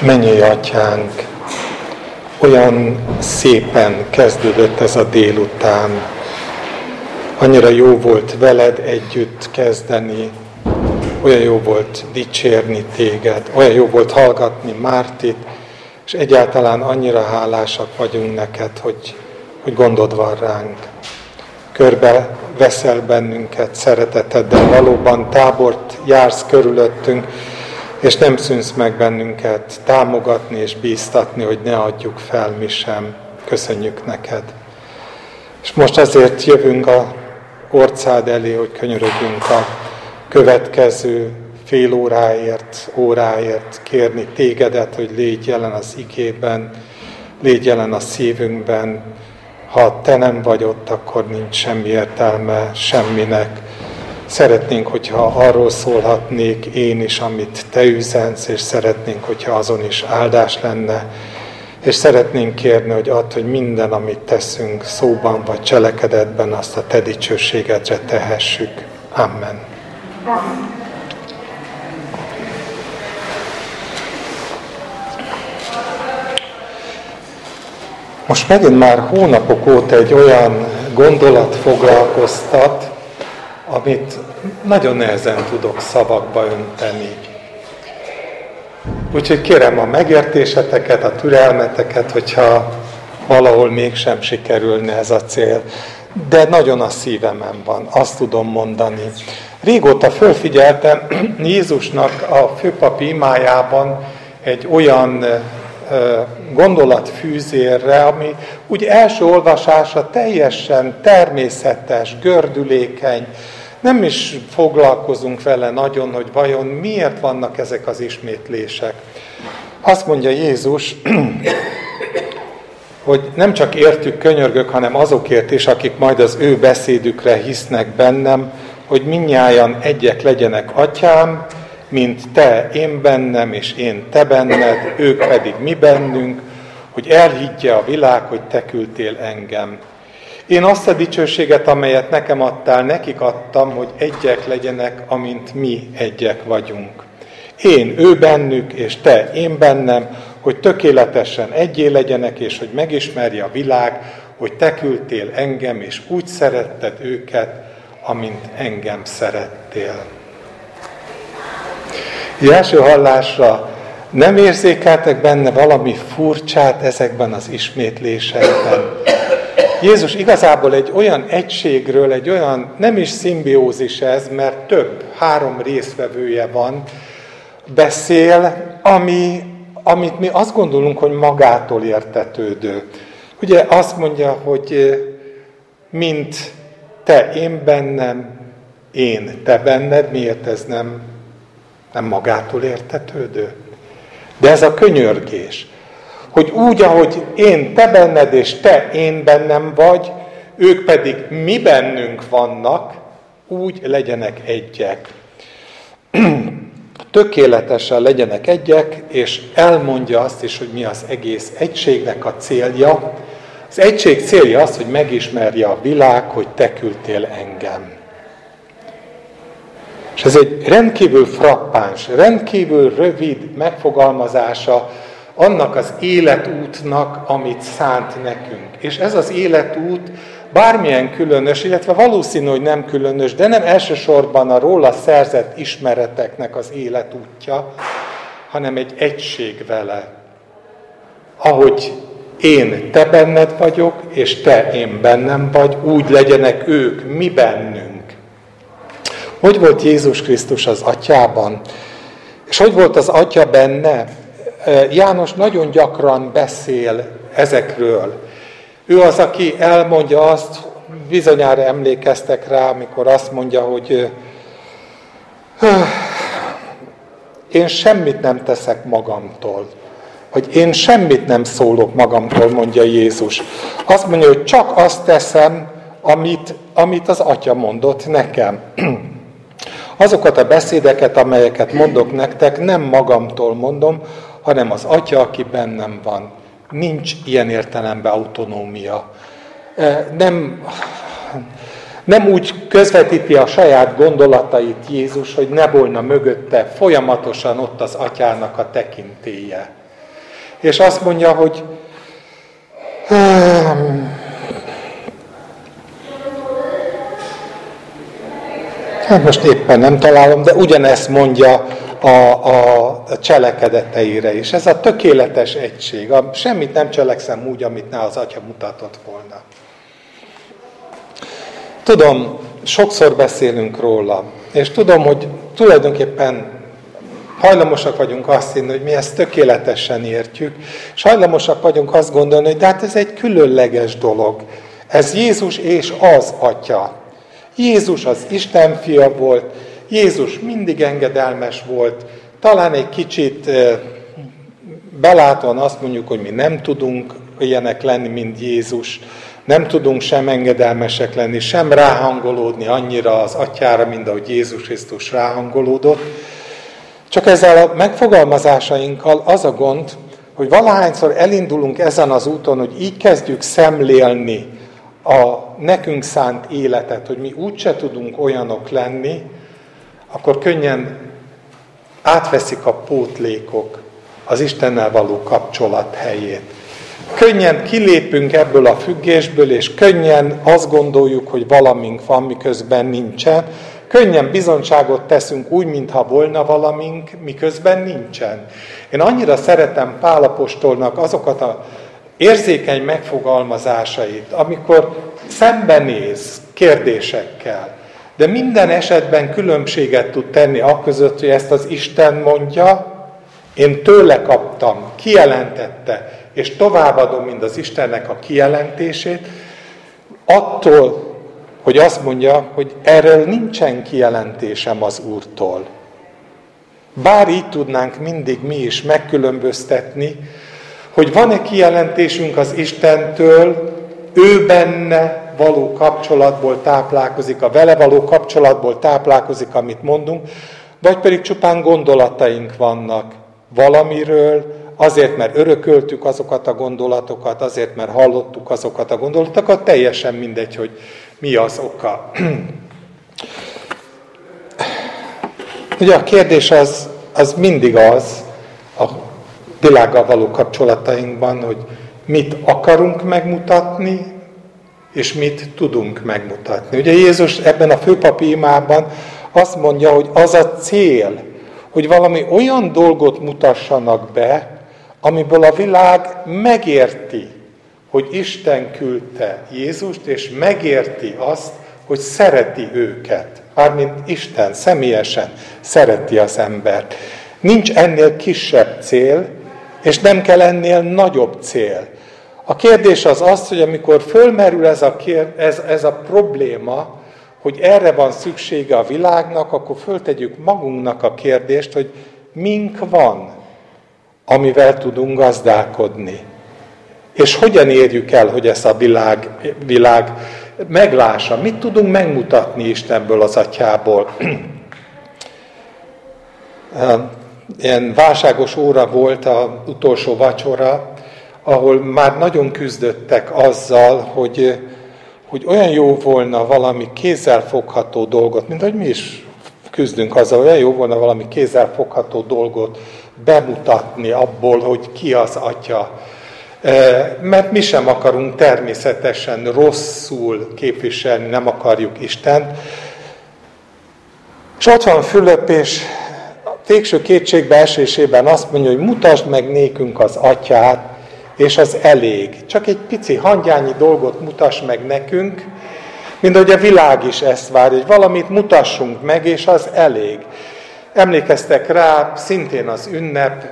Mennyi atyánk, olyan szépen kezdődött ez a délután. Annyira jó volt veled együtt kezdeni, olyan jó volt dicsérni téged, olyan jó volt hallgatni Mártit, és egyáltalán annyira hálásak vagyunk neked, hogy, hogy gondod van ránk. Körbe veszel bennünket szereteteddel, valóban tábort jársz körülöttünk, és nem szűnsz meg bennünket támogatni és bíztatni, hogy ne adjuk fel mi sem. Köszönjük neked. És most azért jövünk a orcád elé, hogy könyörögjünk a következő fél óráért, óráért kérni tégedet, hogy légy jelen az igében, légy jelen a szívünkben. Ha te nem vagy ott, akkor nincs semmi értelme semminek. Szeretnénk, hogyha arról szólhatnék én is, amit te üzensz, és szeretnénk, hogyha azon is áldás lenne. És szeretnénk kérni, hogy add, hogy minden, amit teszünk szóban vagy cselekedetben, azt a te dicsőségedre tehessük. Amen. Most megint már hónapok óta egy olyan gondolat foglalkoztat, amit nagyon nehezen tudok szavakba önteni. Úgyhogy kérem a megértéseteket, a türelmeteket, hogyha valahol mégsem sikerülne ez a cél. De nagyon a szívemen van, azt tudom mondani. Régóta fölfigyeltem Jézusnak a főpapi imájában egy olyan gondolatfűzérre, ami úgy első olvasása teljesen természetes, gördülékeny, nem is foglalkozunk vele nagyon, hogy vajon miért vannak ezek az ismétlések. Azt mondja Jézus, hogy nem csak értük könyörgök, hanem azokért is, akik majd az ő beszédükre hisznek bennem, hogy minnyájan egyek legyenek atyám, mint te, én bennem, és én te benned, ők pedig mi bennünk, hogy elhiggye a világ, hogy te küldtél engem. Én azt a dicsőséget, amelyet nekem adtál, nekik adtam, hogy egyek legyenek, amint mi egyek vagyunk. Én ő bennük, és te én bennem, hogy tökéletesen egyé legyenek, és hogy megismerje a világ, hogy te küldtél engem, és úgy szeretted őket, amint engem szerettél. Így első hallásra nem érzékeltek benne valami furcsát ezekben az ismétlésekben. Jézus igazából egy olyan egységről, egy olyan, nem is szimbiózis ez, mert több, három részvevője van, beszél, ami, amit mi azt gondolunk, hogy magától értetődő. Ugye azt mondja, hogy mint te én bennem, én te benned, miért ez nem, nem magától értetődő? De ez a könyörgés hogy úgy, ahogy én te benned és te én bennem vagy, ők pedig mi bennünk vannak, úgy legyenek egyek. Tökéletesen legyenek egyek, és elmondja azt is, hogy mi az egész egységnek a célja. Az egység célja az, hogy megismerje a világ, hogy te küldtél engem. És ez egy rendkívül frappáns, rendkívül rövid megfogalmazása annak az életútnak, amit szánt nekünk. És ez az életút bármilyen különös, illetve valószínű, hogy nem különös, de nem elsősorban a róla szerzett ismereteknek az életútja, hanem egy egység vele. Ahogy én te benned vagyok, és te én bennem vagy, úgy legyenek ők mi bennünk. Hogy volt Jézus Krisztus az atyában? És hogy volt az atya benne? János nagyon gyakran beszél ezekről. Ő az, aki elmondja azt, bizonyára emlékeztek rá, amikor azt mondja, hogy én semmit nem teszek magamtól. Hogy én semmit nem szólok magamtól, mondja Jézus. Azt mondja, hogy csak azt teszem, amit, amit az Atya mondott nekem. Azokat a beszédeket, amelyeket mondok nektek, nem magamtól mondom, hanem az atya, aki bennem van. Nincs ilyen értelemben autonómia. Nem, nem úgy közvetíti a saját gondolatait Jézus, hogy ne volna mögötte folyamatosan ott az atyának a tekintélye. és azt mondja, hogy hát most éppen nem találom, de ugyanezt mondja a, a cselekedeteire is. Ez a tökéletes egység. A, semmit nem cselekszem úgy, amit ne az Atya mutatott volna. Tudom, sokszor beszélünk róla, és tudom, hogy tulajdonképpen hajlamosak vagyunk azt hinni, hogy mi ezt tökéletesen értjük, és hajlamosak vagyunk azt gondolni, hogy de hát ez egy különleges dolog. Ez Jézus és az Atya. Jézus az Isten fia volt, Jézus mindig engedelmes volt, talán egy kicsit belátóan azt mondjuk, hogy mi nem tudunk ilyenek lenni, mint Jézus, nem tudunk sem engedelmesek lenni, sem ráhangolódni annyira az atyára, mint ahogy Jézus Krisztus ráhangolódott. Csak ezzel a megfogalmazásainkkal az a gond, hogy valahányszor elindulunk ezen az úton, hogy így kezdjük szemlélni a nekünk szánt életet, hogy mi úgyse tudunk olyanok lenni, akkor könnyen átveszik a pótlékok az Istennel való kapcsolat helyét. Könnyen kilépünk ebből a függésből, és könnyen azt gondoljuk, hogy valamink van, miközben nincsen. Könnyen bizonyságot teszünk úgy, mintha volna valamink, miközben nincsen. Én annyira szeretem Pálapostolnak azokat a érzékeny megfogalmazásait, amikor szembenéz kérdésekkel, de minden esetben különbséget tud tenni a között, hogy ezt az Isten mondja, én tőle kaptam, kijelentette, és továbbadom mind az Istennek a kijelentését, attól, hogy azt mondja, hogy erről nincsen kijelentésem az Úrtól. Bár így tudnánk mindig mi is megkülönböztetni, hogy van-e kijelentésünk az Istentől, ő benne való kapcsolatból táplálkozik, a vele való kapcsolatból táplálkozik, amit mondunk, vagy pedig csupán gondolataink vannak valamiről, azért, mert örököltük azokat a gondolatokat, azért, mert hallottuk azokat a gondolatokat, teljesen mindegy, hogy mi az oka. Ugye a kérdés az, az mindig az, a világgal való kapcsolatainkban, hogy mit akarunk megmutatni, és mit tudunk megmutatni. Ugye Jézus ebben a főpapi imában azt mondja, hogy az a cél, hogy valami olyan dolgot mutassanak be, amiből a világ megérti, hogy Isten küldte Jézust, és megérti azt, hogy szereti őket. Mármint Isten személyesen szereti az embert. Nincs ennél kisebb cél, és nem kell ennél nagyobb cél. A kérdés az az, hogy amikor fölmerül ez a, kér, ez, ez a probléma, hogy erre van szüksége a világnak, akkor föltegyük magunknak a kérdést, hogy mink van, amivel tudunk gazdálkodni. És hogyan érjük el, hogy ezt a világ, világ meglássa? Mit tudunk megmutatni Istenből, az atyából? Ilyen válságos óra volt az utolsó vacsora, ahol már nagyon küzdöttek azzal, hogy, hogy olyan jó volna valami kézzelfogható dolgot, mint hogy mi is küzdünk azzal, olyan jó volna valami kézzelfogható dolgot bemutatni abból, hogy ki az Atya. E, mert mi sem akarunk természetesen rosszul képviselni, nem akarjuk Istent. És ott van Fülöp, és a végső kétségbe esésében azt mondja, hogy mutasd meg nékünk az Atyát, és az elég. Csak egy pici hangyányi dolgot mutass meg nekünk, mint hogy a világ is ezt várja, hogy valamit mutassunk meg, és az elég. Emlékeztek rá, szintén az ünnep,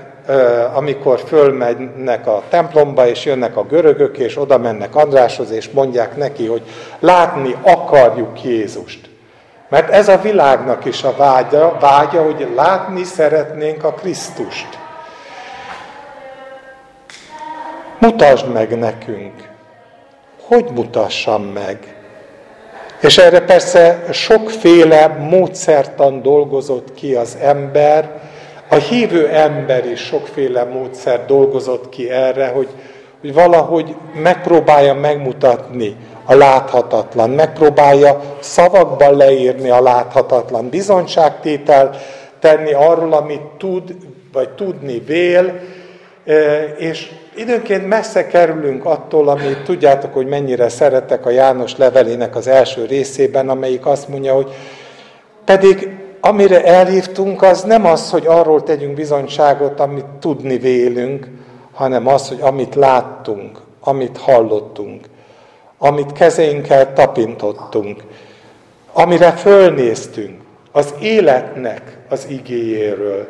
amikor fölmennek a templomba, és jönnek a görögök, és oda mennek Andráshoz, és mondják neki, hogy látni akarjuk Jézust. Mert ez a világnak is a vágya, vágya hogy látni szeretnénk a Krisztust. Mutasd meg nekünk. Hogy mutassam meg? És erre persze sokféle módszertan dolgozott ki az ember, a hívő ember is sokféle módszer dolgozott ki erre, hogy, hogy valahogy megpróbálja megmutatni a láthatatlan, megpróbálja szavakban leírni a láthatatlan, bizonyságtétel tenni arról, amit tud, vagy tudni vél, és időnként messze kerülünk attól, amit tudjátok, hogy mennyire szeretek a János levelének az első részében, amelyik azt mondja, hogy pedig amire elhívtunk, az nem az, hogy arról tegyünk bizonyságot, amit tudni vélünk, hanem az, hogy amit láttunk, amit hallottunk, amit kezeinkkel tapintottunk, amire fölnéztünk, az életnek az igéjéről.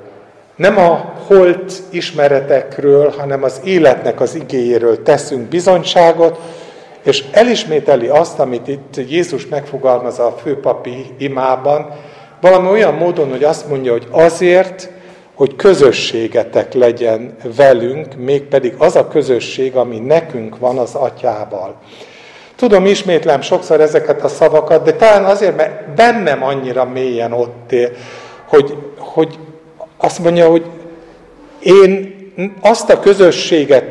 Nem a holt ismeretekről, hanem az életnek az igéjéről teszünk bizonyságot, és elismételi azt, amit itt Jézus megfogalmaz a főpapi imában, valami olyan módon, hogy azt mondja, hogy azért, hogy közösségetek legyen velünk, mégpedig az a közösség, ami nekünk van az atyával. Tudom, ismétlem sokszor ezeket a szavakat, de talán azért, mert bennem annyira mélyen ott él, hogy, hogy azt mondja, hogy én azt a közösséget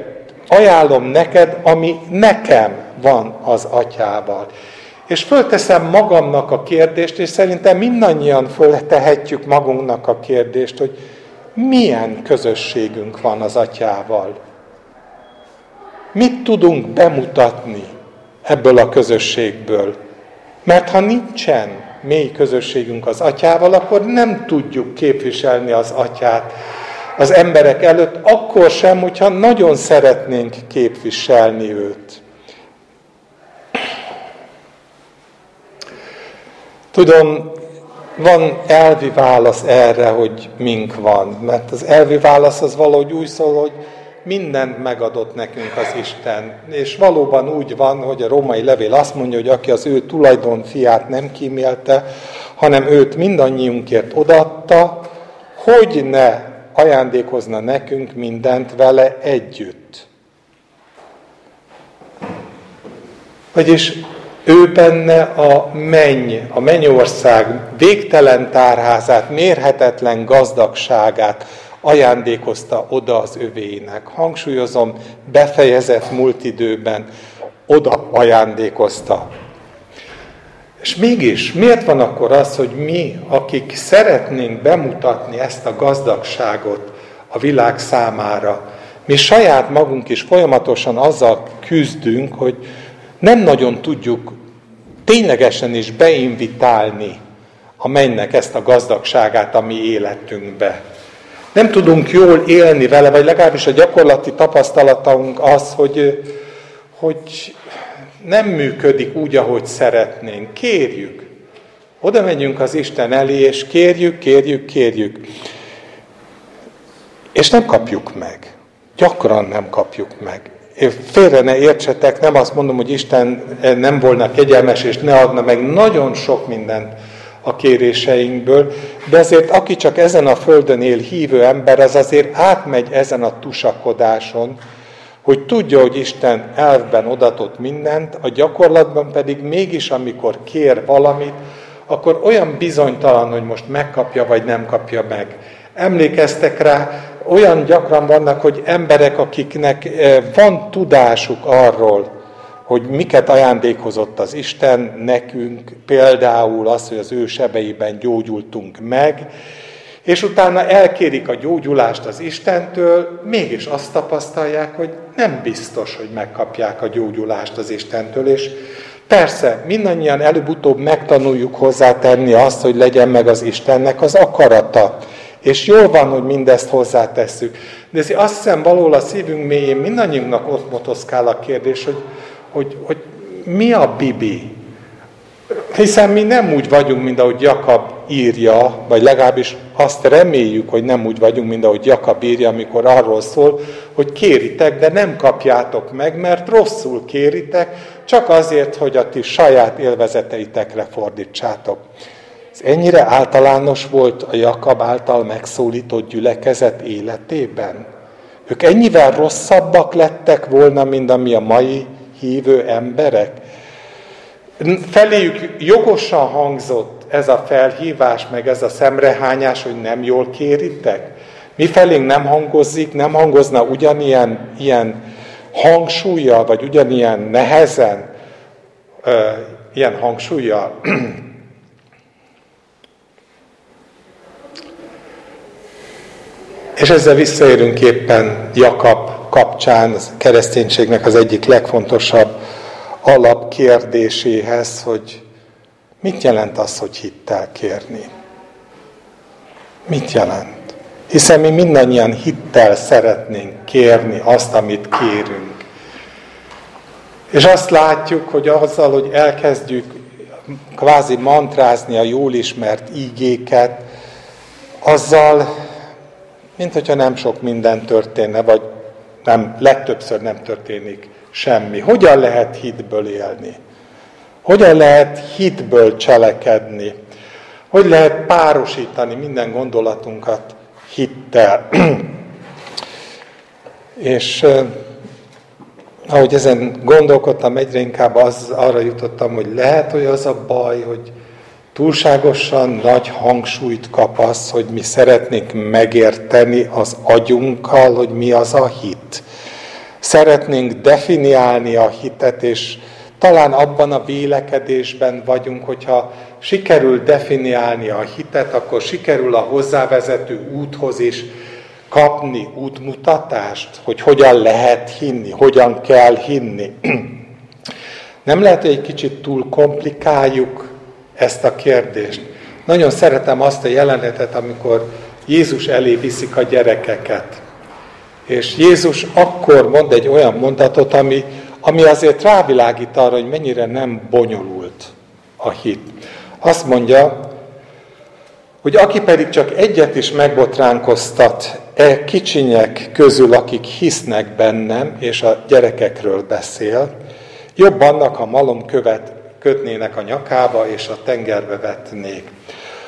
ajánlom neked, ami nekem van az atyával. És fölteszem magamnak a kérdést, és szerintem mindannyian föltehetjük magunknak a kérdést, hogy milyen közösségünk van az atyával. Mit tudunk bemutatni ebből a közösségből? Mert ha nincsen mély közösségünk az atyával, akkor nem tudjuk képviselni az atyát az emberek előtt, akkor sem, hogyha nagyon szeretnénk képviselni őt. Tudom, van elvi válasz erre, hogy mink van, mert az elvi válasz az valahogy úgy szól, hogy mindent megadott nekünk az Isten. És valóban úgy van, hogy a római levél azt mondja, hogy aki az ő tulajdon fiát nem kímélte, hanem őt mindannyiunkért odatta, hogy ne ajándékozna nekünk mindent vele együtt. Vagyis ő benne a menny, a mennyország végtelen tárházát, mérhetetlen gazdagságát ajándékozta oda az övének. Hangsúlyozom, befejezett múlt időben oda ajándékozta. És mégis, miért van akkor az, hogy mi, akik szeretnénk bemutatni ezt a gazdagságot a világ számára, mi saját magunk is folyamatosan azzal küzdünk, hogy nem nagyon tudjuk ténylegesen is beinvitálni a mennek ezt a gazdagságát a mi életünkbe. Nem tudunk jól élni vele, vagy legalábbis a gyakorlati tapasztalatunk az, hogy, hogy nem működik úgy, ahogy szeretnénk. Kérjük. Oda megyünk az Isten elé, és kérjük, kérjük, kérjük. És nem kapjuk meg. Gyakran nem kapjuk meg félre ne értsetek, nem azt mondom, hogy Isten nem volna kegyelmes, és ne adna meg nagyon sok mindent a kéréseinkből, de azért aki csak ezen a földön él hívő ember, az azért átmegy ezen a tusakodáson, hogy tudja, hogy Isten elvben odatott mindent, a gyakorlatban pedig mégis, amikor kér valamit, akkor olyan bizonytalan, hogy most megkapja vagy nem kapja meg. Emlékeztek rá, olyan gyakran vannak, hogy emberek, akiknek eh, van tudásuk arról, hogy miket ajándékozott az Isten nekünk, például az, hogy az ő sebeiben gyógyultunk meg, és utána elkérik a gyógyulást az Istentől, mégis azt tapasztalják, hogy nem biztos, hogy megkapják a gyógyulást az Istentől, és persze, mindannyian előbb-utóbb megtanuljuk hozzátenni azt, hogy legyen meg az Istennek az akarata, és jól van, hogy mindezt hozzátesszük. De ez azt hiszem valahol a szívünk mélyén mindannyiunknak ott motoszkál a kérdés, hogy, hogy, hogy mi a Bibi? Hiszen mi nem úgy vagyunk, mint ahogy Jakab írja, vagy legalábbis azt reméljük, hogy nem úgy vagyunk, mint ahogy Jakab írja, amikor arról szól, hogy kéritek, de nem kapjátok meg, mert rosszul kéritek, csak azért, hogy a ti saját élvezeteitekre fordítsátok. Ez ennyire általános volt a Jakab által megszólított gyülekezet életében? Ők ennyivel rosszabbak lettek volna, mint ami a mai hívő emberek? Feléjük jogosan hangzott ez a felhívás, meg ez a szemrehányás, hogy nem jól kéritek? Mi felénk nem hangozik, nem hangozna ugyanilyen ilyen hangsúlyjal, vagy ugyanilyen nehezen, ö, ilyen hangsúlyjal? És ezzel visszaérünk éppen Jakab kapcsán, a kereszténységnek az egyik legfontosabb alapkérdéséhez, hogy mit jelent az, hogy hittel kérni? Mit jelent? Hiszen mi mindannyian hittel szeretnénk kérni azt, amit kérünk. És azt látjuk, hogy azzal, hogy elkezdjük kvázi mantrázni a jól ismert ígéket, azzal, mint hogyha nem sok minden történne, vagy nem, legtöbbször nem történik semmi. Hogyan lehet hitből élni? Hogyan lehet hitből cselekedni? Hogy lehet párosítani minden gondolatunkat hittel? És ahogy ezen gondolkodtam, egyre inkább az, arra jutottam, hogy lehet, hogy az a baj, hogy túlságosan nagy hangsúlyt kap az, hogy mi szeretnénk megérteni az agyunkkal, hogy mi az a hit. Szeretnénk definiálni a hitet, és talán abban a vélekedésben vagyunk, hogyha sikerül definiálni a hitet, akkor sikerül a hozzávezető úthoz is kapni útmutatást, hogy hogyan lehet hinni, hogyan kell hinni. Nem lehet, hogy egy kicsit túl komplikáljuk ezt a kérdést. Nagyon szeretem azt a jelenetet, amikor Jézus elé viszik a gyerekeket. És Jézus akkor mond egy olyan mondatot, ami, ami azért rávilágít arra, hogy mennyire nem bonyolult a hit. Azt mondja, hogy aki pedig csak egyet is megbotránkoztat e kicsinyek közül, akik hisznek bennem, és a gyerekekről beszél, jobb annak, ha malom követ kötnének a nyakába, és a tengerbe vetnék.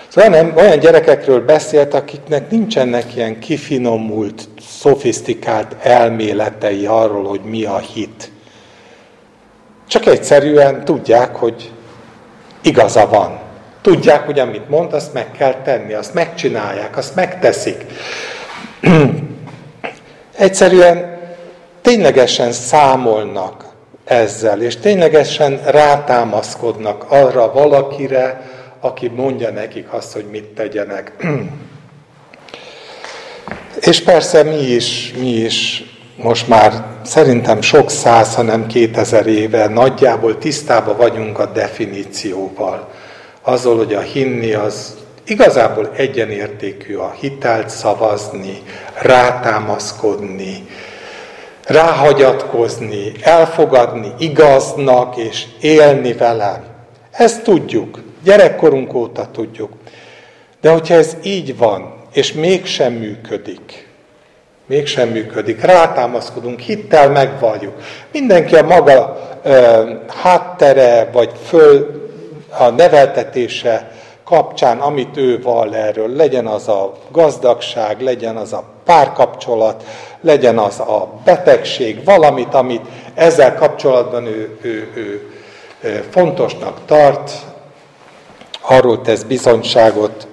Szóval nem, olyan gyerekekről beszélt, akiknek nincsenek ilyen kifinomult, szofisztikált elméletei arról, hogy mi a hit. Csak egyszerűen tudják, hogy igaza van. Tudják, hogy amit mond, azt meg kell tenni, azt megcsinálják, azt megteszik. Egyszerűen ténylegesen számolnak ezzel, és ténylegesen rátámaszkodnak arra valakire, aki mondja nekik azt, hogy mit tegyenek. és persze mi is, mi is most már szerintem sok száz, hanem kétezer éve nagyjából tisztában vagyunk a definícióval azzal, hogy a hinni az igazából egyenértékű a hitelt szavazni, rátámaszkodni, ráhagyatkozni, elfogadni igaznak és élni vele. Ezt tudjuk, gyerekkorunk óta tudjuk. De hogyha ez így van, és mégsem működik, mégsem működik, rátámaszkodunk, hittel megvalljuk. Mindenki a maga ö, háttere, vagy föl a neveltetése kapcsán, amit ő vall erről, legyen az a gazdagság, legyen az a párkapcsolat, legyen az a betegség, valamit, amit ezzel kapcsolatban ő, ő, ő, ő fontosnak tart, arról tesz bizonyságot,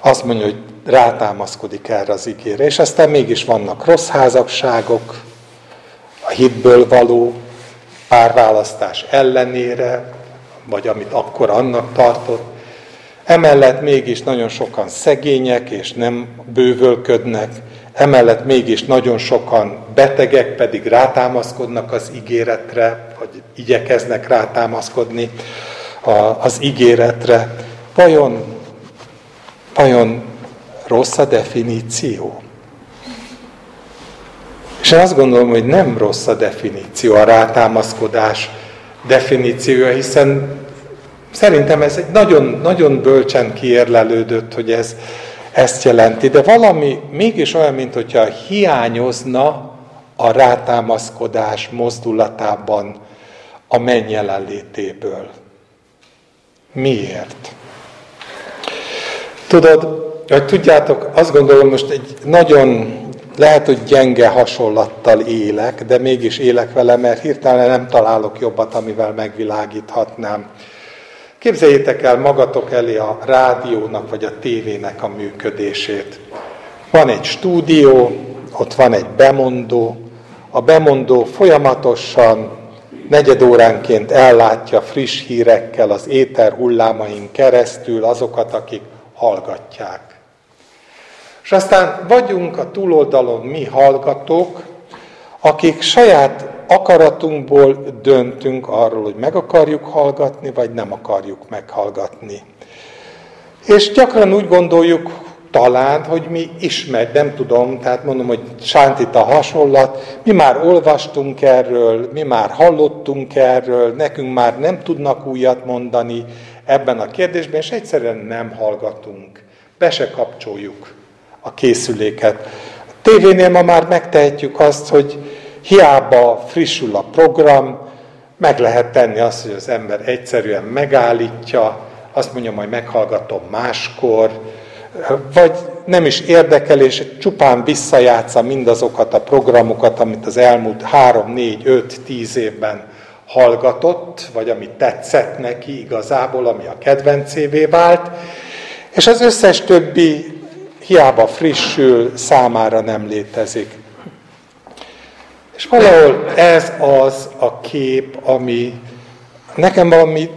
azt mondja, hogy rátámaszkodik erre az ígére. És aztán mégis vannak rossz házakságok, a hitből való párválasztás ellenére, vagy amit akkor annak tartott. Emellett mégis nagyon sokan szegények, és nem bővölködnek, emellett mégis nagyon sokan betegek, pedig rátámaszkodnak az ígéretre, vagy igyekeznek rátámaszkodni az ígéretre. Vajon, vajon rossz a definíció? És én azt gondolom, hogy nem rossz a definíció, a rátámaszkodás definíciója, hiszen szerintem ez egy nagyon, nagyon bölcsen kiérlelődött, hogy ez ezt jelenti, de valami mégis olyan, mint hogyha hiányozna a rátámaszkodás mozdulatában a menny jelenlétéből. Miért? Tudod, hogy tudjátok, azt gondolom most egy nagyon lehet, hogy gyenge hasonlattal élek, de mégis élek vele, mert hirtelen nem találok jobbat, amivel megvilágíthatnám. Képzeljétek el magatok elé a rádiónak vagy a tévének a működését. Van egy stúdió, ott van egy bemondó, a bemondó folyamatosan negyed óránként ellátja friss hírekkel az éter hullámain keresztül azokat, akik hallgatják. És aztán vagyunk a túloldalon mi hallgatók, akik saját akaratunkból döntünk arról, hogy meg akarjuk hallgatni, vagy nem akarjuk meghallgatni. És gyakran úgy gondoljuk, talán, hogy mi ismer, nem tudom, tehát mondom, hogy sántita hasonlat, mi már olvastunk erről, mi már hallottunk erről, nekünk már nem tudnak újat mondani ebben a kérdésben, és egyszerűen nem hallgatunk. Be se kapcsoljuk a készüléket. A tévénél ma már megtehetjük azt, hogy hiába frissül a program, meg lehet tenni azt, hogy az ember egyszerűen megállítja, azt mondja, majd meghallgatom máskor, vagy nem is érdekel, és csupán visszajátsza mindazokat a programokat, amit az elmúlt 3, 4, 5, 10 évben hallgatott, vagy ami tetszett neki igazából, ami a kedvencévé vált, és az összes többi hiába frissül, számára nem létezik. És valahol ez az a kép, ami nekem valami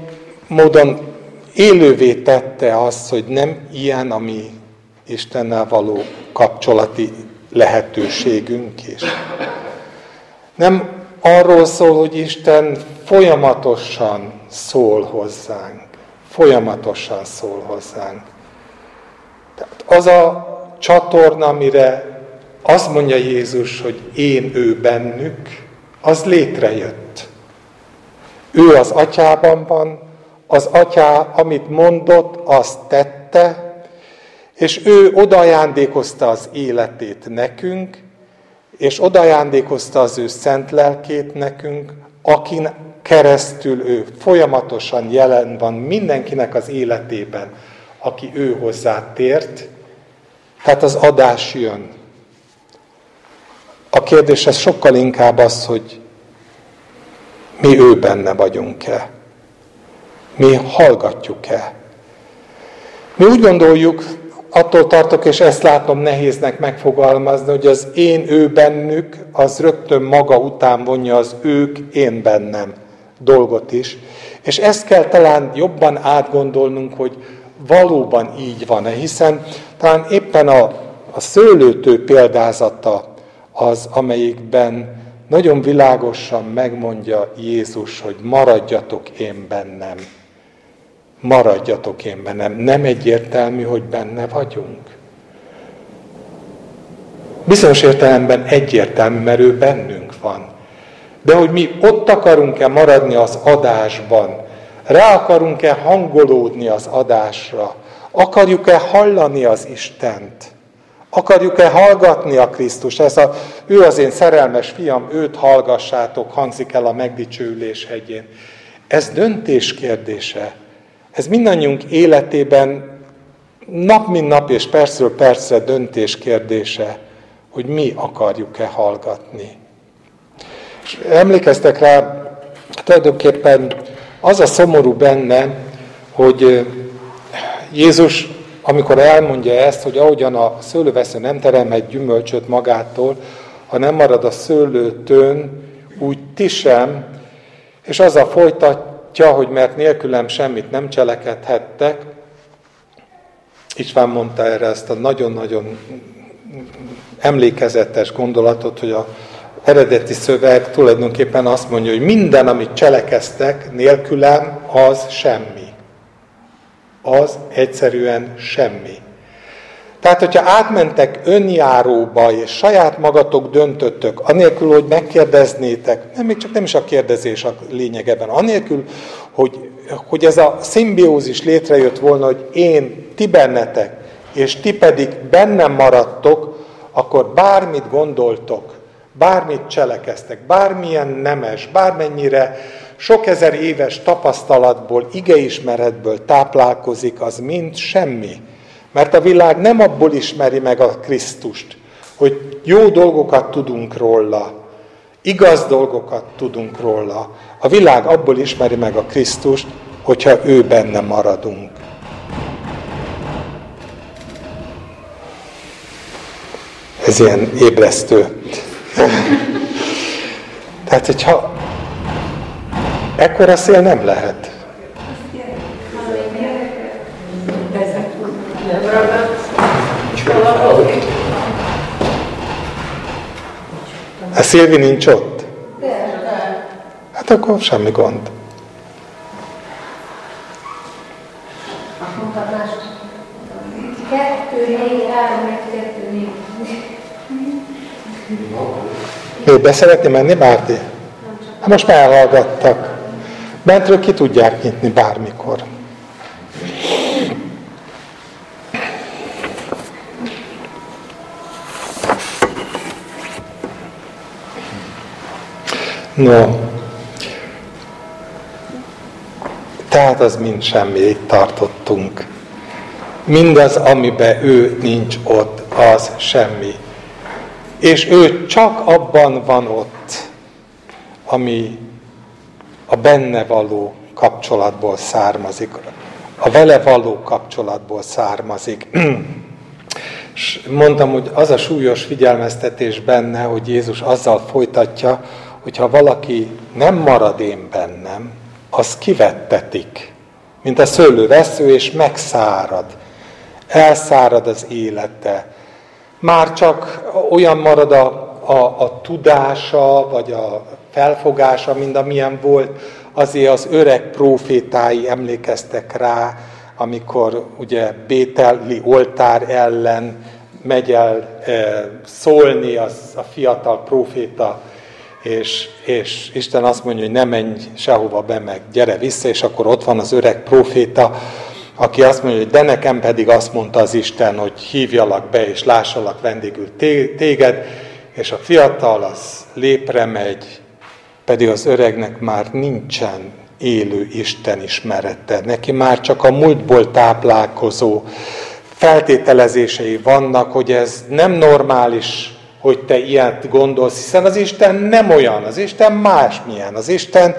módon élővé tette azt, hogy nem ilyen, ami Istennel való kapcsolati lehetőségünk is. Nem arról szól, hogy Isten folyamatosan szól hozzánk. Folyamatosan szól hozzánk. Tehát az a csatorna, amire azt mondja Jézus, hogy én ő bennük, az létrejött. Ő az atyában van, az atyá, amit mondott, azt tette, és ő odaajándékozta az életét nekünk, és odaajándékozta az ő szent lelkét nekünk, akin keresztül ő folyamatosan jelen van mindenkinek az életében, aki ő hozzá tért. Tehát az adás jön. A kérdés ez sokkal inkább az, hogy mi ő benne vagyunk-e. Mi hallgatjuk-e. Mi úgy gondoljuk, attól tartok, és ezt látom nehéznek megfogalmazni, hogy az én ő bennük, az rögtön maga után vonja az ők én bennem dolgot is. És ezt kell talán jobban átgondolnunk, hogy valóban így van-e, hiszen talán éppen a, a szőlőtő példázata az, amelyikben nagyon világosan megmondja Jézus, hogy maradjatok én bennem maradjatok én bennem. Nem egyértelmű, hogy benne vagyunk. Bizonyos értelemben egyértelmű, mert ő bennünk van. De hogy mi ott akarunk-e maradni az adásban, rá akarunk-e hangolódni az adásra, akarjuk-e hallani az Istent, akarjuk-e hallgatni a Krisztus, ez a, ő az én szerelmes fiam, őt hallgassátok, hangzik el a megdicsőülés hegyén. Ez döntés kérdése. Ez mindannyiunk életében nap mint nap és percről percre döntés kérdése, hogy mi akarjuk-e hallgatni. És emlékeztek rá, tulajdonképpen az a szomorú benne, hogy Jézus, amikor elmondja ezt, hogy ahogyan a szőlővesző nem teremhet gyümölcsöt magától, ha nem marad a szőlőtőn, úgy ti sem, és az a folytat, Tja, hogy mert nélkülem semmit nem cselekedhettek, István mondta erre ezt a nagyon-nagyon emlékezetes gondolatot, hogy a eredeti szöveg tulajdonképpen azt mondja, hogy minden, amit cselekeztek, nélkülem, az semmi. Az egyszerűen semmi. Tehát, hogyha átmentek önjáróba, és saját magatok döntöttök, anélkül, hogy megkérdeznétek, nem, még csak nem is a kérdezés a lényegeben, anélkül, hogy, hogy ez a szimbiózis létrejött volna, hogy én, ti bennetek, és ti pedig bennem maradtok, akkor bármit gondoltok, bármit cselekeztek, bármilyen nemes, bármennyire sok ezer éves tapasztalatból, igeismeretből táplálkozik, az mind semmi mert a világ nem abból ismeri meg a Krisztust, hogy jó dolgokat tudunk róla, igaz dolgokat tudunk róla. A világ abból ismeri meg a Krisztust, hogyha ő benne maradunk. Ez ilyen ébresztő. Tehát, hogyha Ekkora szél nem lehet. A Szilvi nincs ott? Hát akkor semmi gond. Még be szeretné menni, Márti? Hát most már elhallgattak. Bentről ki tudják nyitni bármikor. No, tehát az mind semmi, itt tartottunk. Mindaz, amiben ő nincs ott, az semmi. És ő csak abban van ott, ami a benne való kapcsolatból származik, a vele való kapcsolatból származik. És mondtam, hogy az a súlyos figyelmeztetés benne, hogy Jézus azzal folytatja, hogyha valaki nem marad én bennem, az kivettetik, mint a szőlővesző, és megszárad. Elszárad az élete. Már csak olyan marad a, a, a tudása, vagy a felfogása, mint amilyen volt, azért az öreg profétái emlékeztek rá, amikor ugye Bételi oltár ellen megy el e, szólni az, a fiatal proféta és, és Isten azt mondja, hogy ne menj sehova be, meg gyere vissza, és akkor ott van az öreg proféta, aki azt mondja, hogy de nekem pedig azt mondta az Isten, hogy hívjalak be, és lássalak vendégül téged, és a fiatal az lépre megy, pedig az öregnek már nincsen élő Isten ismerete. Neki már csak a múltból táplálkozó feltételezései vannak, hogy ez nem normális hogy te ilyet gondolsz, hiszen az Isten nem olyan, az Isten másmilyen. Az Isten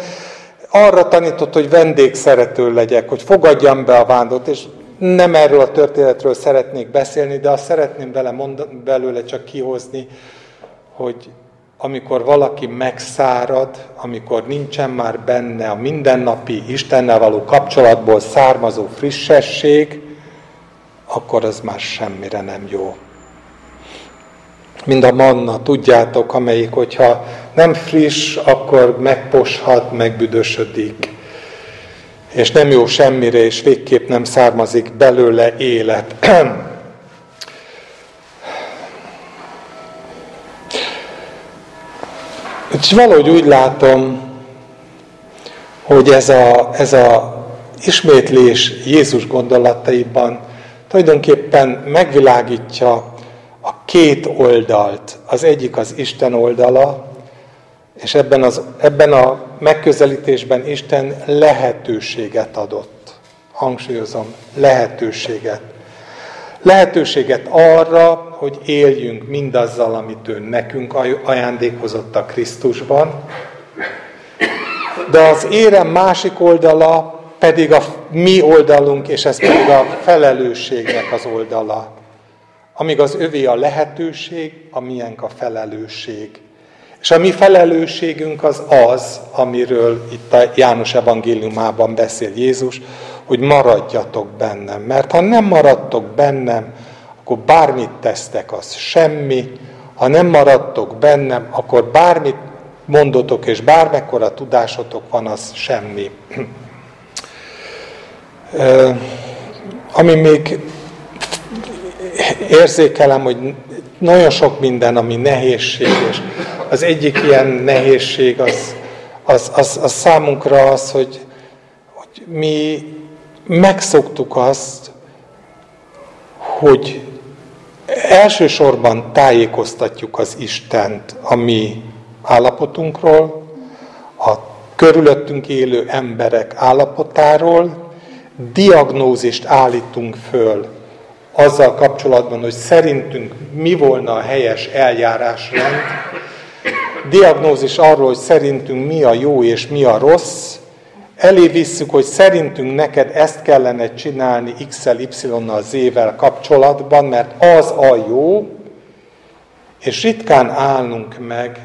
arra tanított, hogy vendégszerető legyek, hogy fogadjam be a vándort, és nem erről a történetről szeretnék beszélni, de azt szeretném bele mond, belőle csak kihozni, hogy amikor valaki megszárad, amikor nincsen már benne a mindennapi Istennel való kapcsolatból származó frissesség, akkor az már semmire nem jó mint a manna, tudjátok, amelyik, hogyha nem friss, akkor megposhat, megbüdösödik. És nem jó semmire, és végképp nem származik belőle élet. És valahogy úgy látom, hogy ez a, ez a ismétlés Jézus gondolataiban tulajdonképpen megvilágítja a két oldalt. Az egyik az Isten oldala, és ebben, az, ebben a megközelítésben Isten lehetőséget adott. Hangsúlyozom, lehetőséget. Lehetőséget arra, hogy éljünk mindazzal, amit ő nekünk ajándékozott a Krisztusban, de az érem másik oldala pedig a mi oldalunk, és ez pedig a felelősségnek az oldala. Amíg az övé a lehetőség, a miénk a felelősség. És a mi felelősségünk az az, amiről itt a János evangéliumában beszél Jézus, hogy maradjatok bennem. Mert ha nem maradtok bennem, akkor bármit tesztek, az semmi. Ha nem maradtok bennem, akkor bármit mondotok, és bármekkora tudásotok van, az semmi. Ami még érzékelem, hogy nagyon sok minden, ami nehézség, és az egyik ilyen nehézség az, az, az, az számunkra az, hogy, hogy mi megszoktuk azt, hogy elsősorban tájékoztatjuk az Istent a mi állapotunkról, a körülöttünk élő emberek állapotáról, diagnózist állítunk föl azzal kapcsolatban, hogy szerintünk mi volna a helyes eljárásrend, diagnózis arról, hogy szerintünk mi a jó és mi a rossz, elé visszük, hogy szerintünk neked ezt kellene csinálni X-el, Y-nal, Z-vel kapcsolatban, mert az a jó, és ritkán állnunk meg,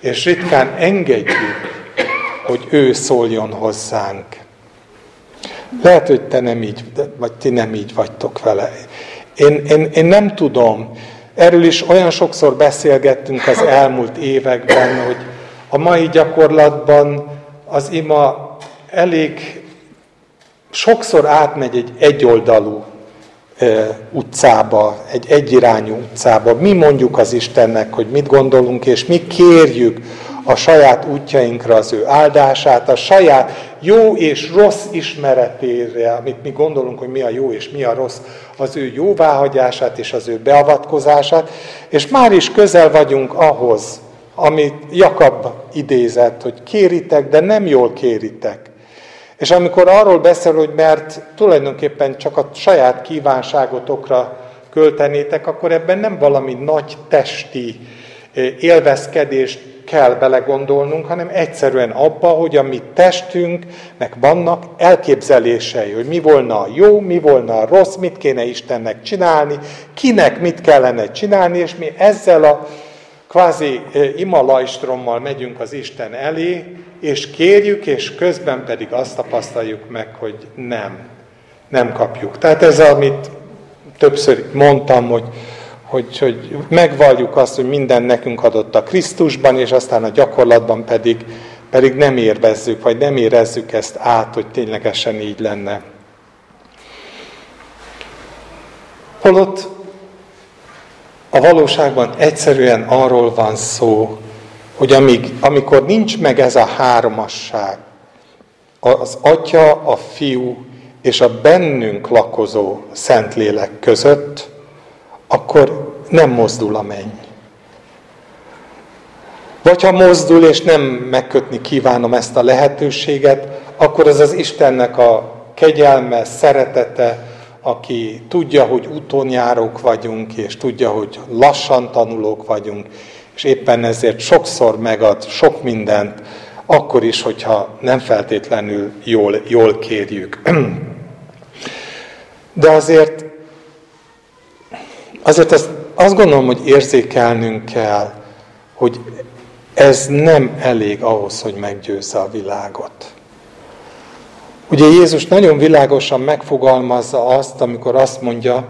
és ritkán engedjük, hogy ő szóljon hozzánk. Lehet, hogy te nem így, vagy ti nem így vagytok vele. Én, én, én nem tudom. Erről is olyan sokszor beszélgettünk az elmúlt években, hogy a mai gyakorlatban az ima elég sokszor átmegy egy egyoldalú utcába, egy egyirányú utcába. Mi mondjuk az Istennek, hogy mit gondolunk, és mi kérjük a saját útjainkra az ő áldását, a saját jó és rossz ismeretére, amit mi gondolunk, hogy mi a jó és mi a rossz, az ő jóváhagyását és az ő beavatkozását, és már is közel vagyunk ahhoz, amit Jakab idézett, hogy kéritek, de nem jól kéritek. És amikor arról beszél, hogy mert tulajdonképpen csak a saját kívánságotokra költenétek, akkor ebben nem valami nagy testi eh, élvezkedést kell belegondolnunk, hanem egyszerűen abba, hogy a mi testünknek vannak elképzelései, hogy mi volna a jó, mi volna a rossz, mit kéne Istennek csinálni, kinek mit kellene csinálni, és mi ezzel a kvázi imalajstrommal megyünk az Isten elé, és kérjük, és közben pedig azt tapasztaljuk meg, hogy nem, nem kapjuk. Tehát ez, amit többször mondtam, hogy, hogy, hogy megvalljuk azt, hogy minden nekünk adott a Krisztusban, és aztán a gyakorlatban pedig, pedig nem érvezzük, vagy nem érezzük ezt át, hogy ténylegesen így lenne. Holott a valóságban egyszerűen arról van szó, hogy amíg, amikor nincs meg ez a háromasság, az Atya, a Fiú és a bennünk lakozó Szentlélek között, akkor nem mozdul a menny. Vagy ha mozdul, és nem megkötni kívánom ezt a lehetőséget, akkor az az Istennek a kegyelme, szeretete, aki tudja, hogy útonjárók vagyunk, és tudja, hogy lassan tanulók vagyunk, és éppen ezért sokszor megad sok mindent, akkor is, hogyha nem feltétlenül jól, jól kérjük. De azért, azért azt, azt gondolom, hogy érzékelnünk kell, hogy ez nem elég ahhoz, hogy meggyőzze a világot. Ugye Jézus nagyon világosan megfogalmazza azt, amikor azt mondja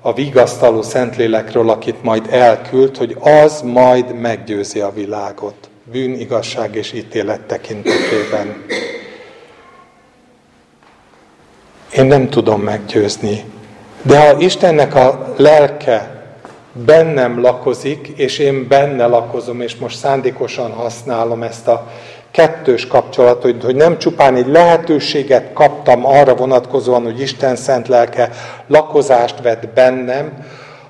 a vigasztaló Szentlélekről, akit majd elküld, hogy az majd meggyőzi a világot bűn, igazság és ítélet tekintetében. Én nem tudom meggyőzni, de ha Istennek a lelke bennem lakozik, és én benne lakozom, és most szándékosan használom ezt a kettős kapcsolat, hogy, hogy nem csupán egy lehetőséget kaptam arra vonatkozóan, hogy Isten szent lelke lakozást vett bennem,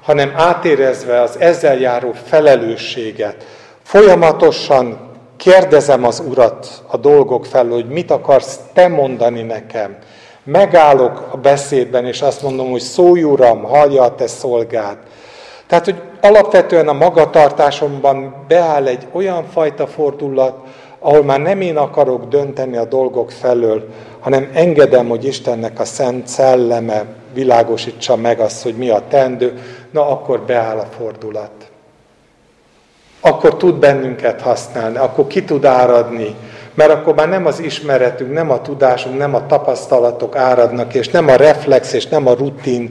hanem átérezve az ezzel járó felelősséget, folyamatosan kérdezem az Urat a dolgok felől, hogy mit akarsz te mondani nekem. Megállok a beszédben, és azt mondom, hogy szólj Uram, hallja a te szolgád. Tehát, hogy alapvetően a magatartásomban beáll egy olyan fajta fordulat, ahol már nem én akarok dönteni a dolgok felől, hanem engedem, hogy Istennek a szent szelleme világosítsa meg azt, hogy mi a tendő, na akkor beáll a fordulat. Akkor tud bennünket használni, akkor ki tud áradni, mert akkor már nem az ismeretünk, nem a tudásunk, nem a tapasztalatok áradnak, és nem a reflex, és nem a rutin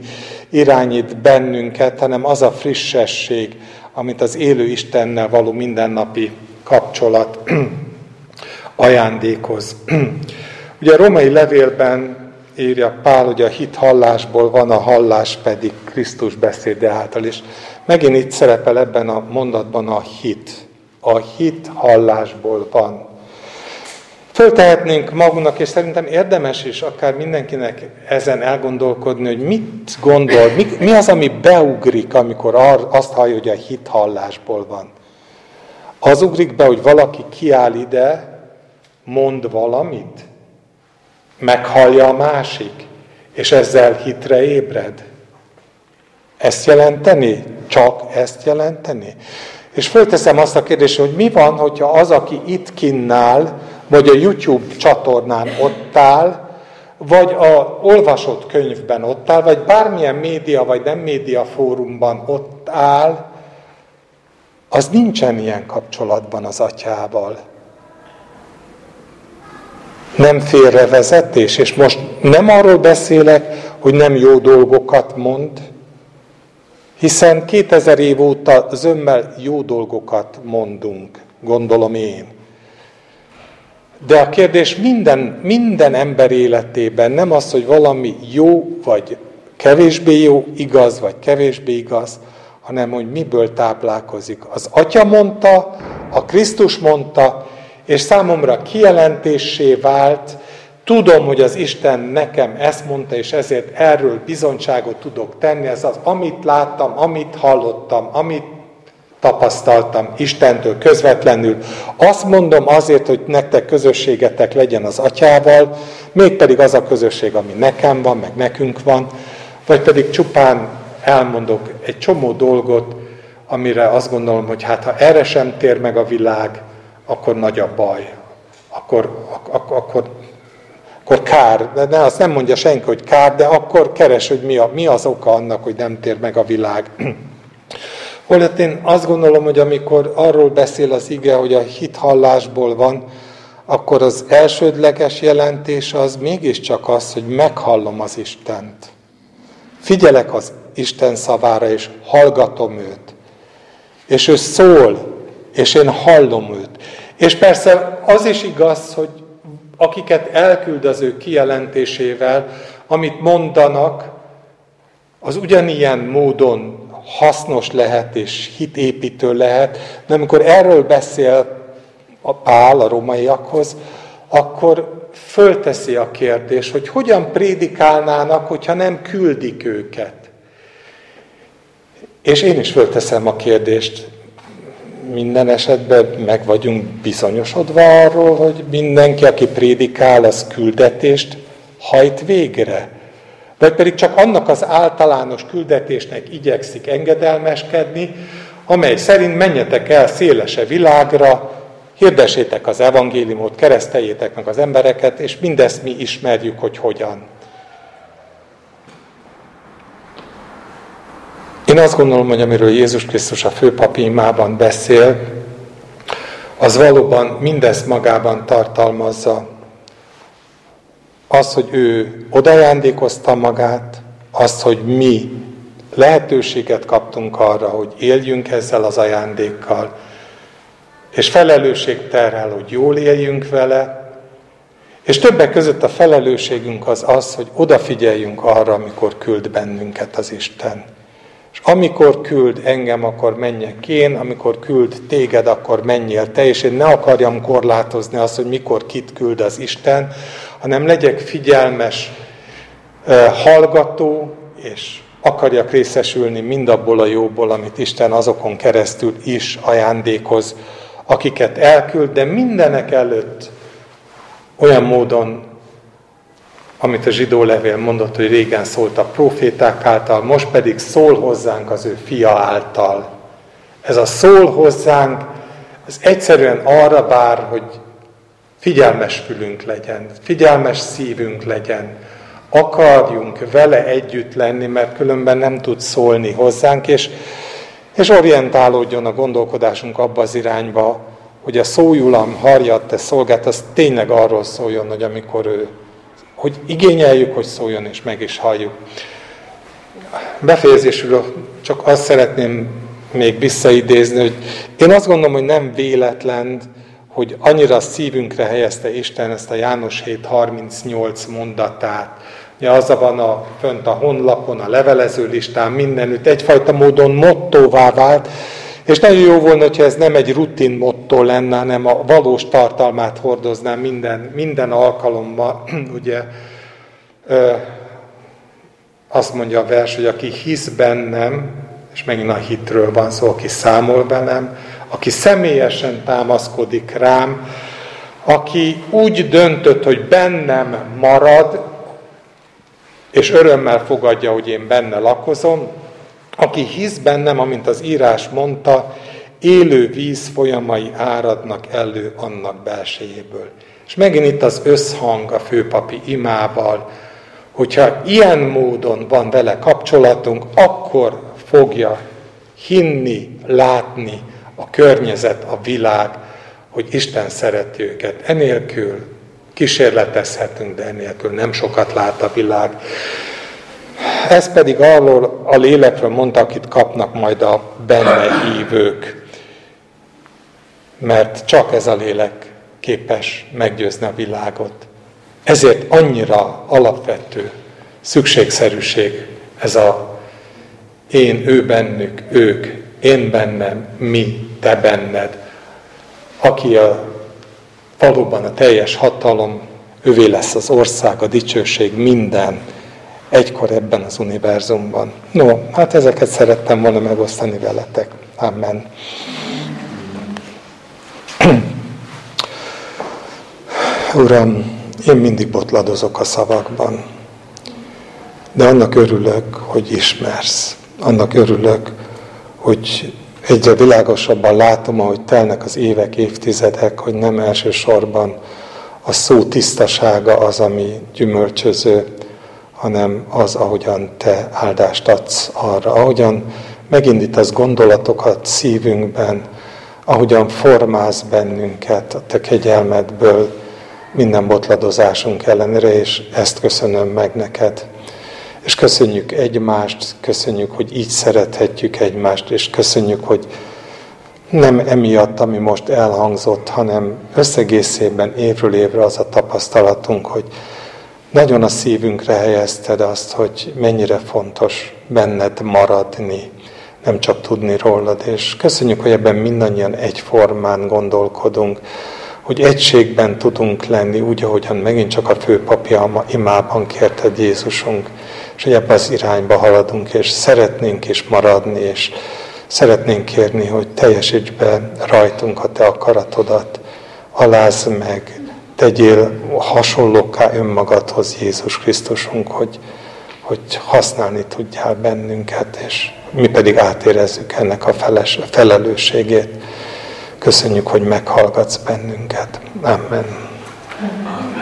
irányít bennünket, hanem az a frissesség, amit az élő Istennel való mindennapi kapcsolat ajándékoz. Ugye a romai levélben írja Pál, hogy a hit hallásból van, a hallás pedig Krisztus beszéde által. És megint itt szerepel ebben a mondatban a hit. A hit hallásból van. Föltehetnénk magunknak, és szerintem érdemes is akár mindenkinek ezen elgondolkodni, hogy mit gondol, mi, mi az, ami beugrik, amikor azt hallja, hogy a hit hallásból van. Az ugrik be, hogy valaki kiáll ide, mond valamit, meghallja a másik, és ezzel hitre ébred. Ezt jelenteni? Csak ezt jelenteni? És fölteszem azt a kérdést, hogy mi van, hogyha az, aki itt kinnál, vagy a YouTube csatornán ott áll, vagy a olvasott könyvben ott áll, vagy bármilyen média vagy nem média fórumban ott áll, az nincsen ilyen kapcsolatban az atyával nem félrevezetés, és most nem arról beszélek, hogy nem jó dolgokat mond, Hiszen 2000 év óta zömmel jó dolgokat mondunk, gondolom én. De a kérdés minden, minden ember életében nem az, hogy valami jó vagy kevésbé jó, igaz vagy kevésbé igaz, hanem hogy miből táplálkozik. Az Atya mondta, a Krisztus mondta, és számomra kijelentésé vált, tudom, hogy az Isten nekem ezt mondta, és ezért erről bizonyságot tudok tenni. Ez az, amit láttam, amit hallottam, amit tapasztaltam Istentől közvetlenül. Azt mondom azért, hogy nektek közösségetek legyen az atyával, mégpedig az a közösség, ami nekem van, meg nekünk van, vagy pedig csupán elmondok egy csomó dolgot, amire azt gondolom, hogy hát ha erre sem tér meg a világ, akkor nagy a baj. Akkor, ak- akkor, akkor kár. De ne, azt nem mondja senki, hogy kár, de akkor keres, hogy mi, a, mi az oka annak, hogy nem tér meg a világ. Holott én azt gondolom, hogy amikor arról beszél az ige, hogy a hithallásból van, akkor az elsődleges jelentés az mégiscsak az, hogy meghallom az Istent. Figyelek az Isten szavára, és hallgatom őt. És ő szól, és én hallom őt. És persze az is igaz, hogy akiket elküld az ő kijelentésével, amit mondanak, az ugyanilyen módon hasznos lehet és hitépítő lehet, de amikor erről beszél a Pál a romaiakhoz, akkor fölteszi a kérdés, hogy hogyan prédikálnának, hogyha nem küldik őket. És én is fölteszem a kérdést, minden esetben meg vagyunk bizonyosodva arról, hogy mindenki, aki prédikál, az küldetést hajt végre. Vagy pedig csak annak az általános küldetésnek igyekszik engedelmeskedni, amely szerint menjetek el szélese világra, hirdessétek az evangéliumot, kereszteljétek meg az embereket, és mindezt mi ismerjük, hogy hogyan. Én azt gondolom, hogy amiről Jézus Krisztus a főpapi imában beszél, az valóban mindezt magában tartalmazza. Az, hogy ő odajándékozta magát, azt, hogy mi lehetőséget kaptunk arra, hogy éljünk ezzel az ajándékkal, és felelősség terhel, hogy jól éljünk vele, és többek között a felelősségünk az az, hogy odafigyeljünk arra, amikor küld bennünket az Isten. Amikor küld engem, akkor menjek én, amikor küld téged, akkor menjél te, és én ne akarjam korlátozni azt, hogy mikor kit küld az Isten, hanem legyek figyelmes, hallgató, és akarjak részesülni mindabból a jóból, amit Isten azokon keresztül is ajándékoz, akiket elküld, de mindenek előtt olyan módon, amit a zsidó levél mondott, hogy régen szólt a proféták által, most pedig szól hozzánk az ő fia által. Ez a szól hozzánk, ez egyszerűen arra bár, hogy figyelmes fülünk legyen, figyelmes szívünk legyen, akarjunk vele együtt lenni, mert különben nem tud szólni hozzánk, és, és orientálódjon a gondolkodásunk abba az irányba, hogy a szójulam, harjat, te szolgát, az tényleg arról szóljon, hogy amikor ő hogy igényeljük, hogy szóljon, és meg is halljuk. Befejezésül csak azt szeretném még visszaidézni, hogy én azt gondolom, hogy nem véletlen, hogy annyira szívünkre helyezte Isten ezt a János 7.38 mondatát. Ugye az van a, fönt a honlapon, a levelező listán, mindenütt egyfajta módon mottóvá vált, és nagyon jó volna, hogyha ez nem egy rutin motto lenne, hanem a valós tartalmát hordozná minden, minden alkalommal. Ugye azt mondja a vers, hogy aki hisz bennem, és megint a hitről van szó, aki számol velem, aki személyesen támaszkodik rám, aki úgy döntött, hogy bennem marad, és örömmel fogadja, hogy én benne lakozom, aki hisz bennem, amint az írás mondta, élő víz folyamai áradnak elő annak belsejéből. És megint itt az összhang a főpapi imával, hogyha ilyen módon van vele kapcsolatunk, akkor fogja hinni, látni a környezet, a világ, hogy Isten szereti őket. Enélkül kísérletezhetünk, de enélkül nem sokat lát a világ. Ez pedig arról a lélekről mondta, akit kapnak majd a benne hívők. Mert csak ez a lélek képes meggyőzni a világot. Ezért annyira alapvető szükségszerűség ez a én, ő bennük, ők, én bennem, mi, te benned. Aki a, valóban a teljes hatalom, ővé lesz az ország, a dicsőség, minden egykor ebben az univerzumban. No, hát ezeket szerettem volna megosztani veletek. Amen. Uram, én mindig botladozok a szavakban, de annak örülök, hogy ismersz. Annak örülök, hogy egyre világosabban látom, ahogy telnek az évek, évtizedek, hogy nem elsősorban a szó tisztasága az, ami gyümölcsöző, hanem az, ahogyan te áldást adsz arra, ahogyan megindítasz gondolatokat szívünkben, ahogyan formálsz bennünket a te kegyelmedből minden botladozásunk ellenére, és ezt köszönöm meg neked. És köszönjük egymást, köszönjük, hogy így szerethetjük egymást, és köszönjük, hogy nem emiatt, ami most elhangzott, hanem összegészében évről évre az a tapasztalatunk, hogy nagyon a szívünkre helyezted azt, hogy mennyire fontos benned maradni, nem csak tudni rólad, és köszönjük, hogy ebben mindannyian egyformán gondolkodunk, hogy egységben tudunk lenni, úgy, ahogyan megint csak a főpapja imában kérted Jézusunk, és hogy ebbe az irányba haladunk, és szeretnénk is maradni, és szeretnénk kérni, hogy teljesíts be rajtunk a Te akaratodat, alázd meg, tegyél hasonlóká önmagadhoz Jézus Krisztusunk, hogy, hogy használni tudjál bennünket, és mi pedig átérezzük ennek a feles, felelősségét. Köszönjük, hogy meghallgatsz bennünket. Amen. Amen.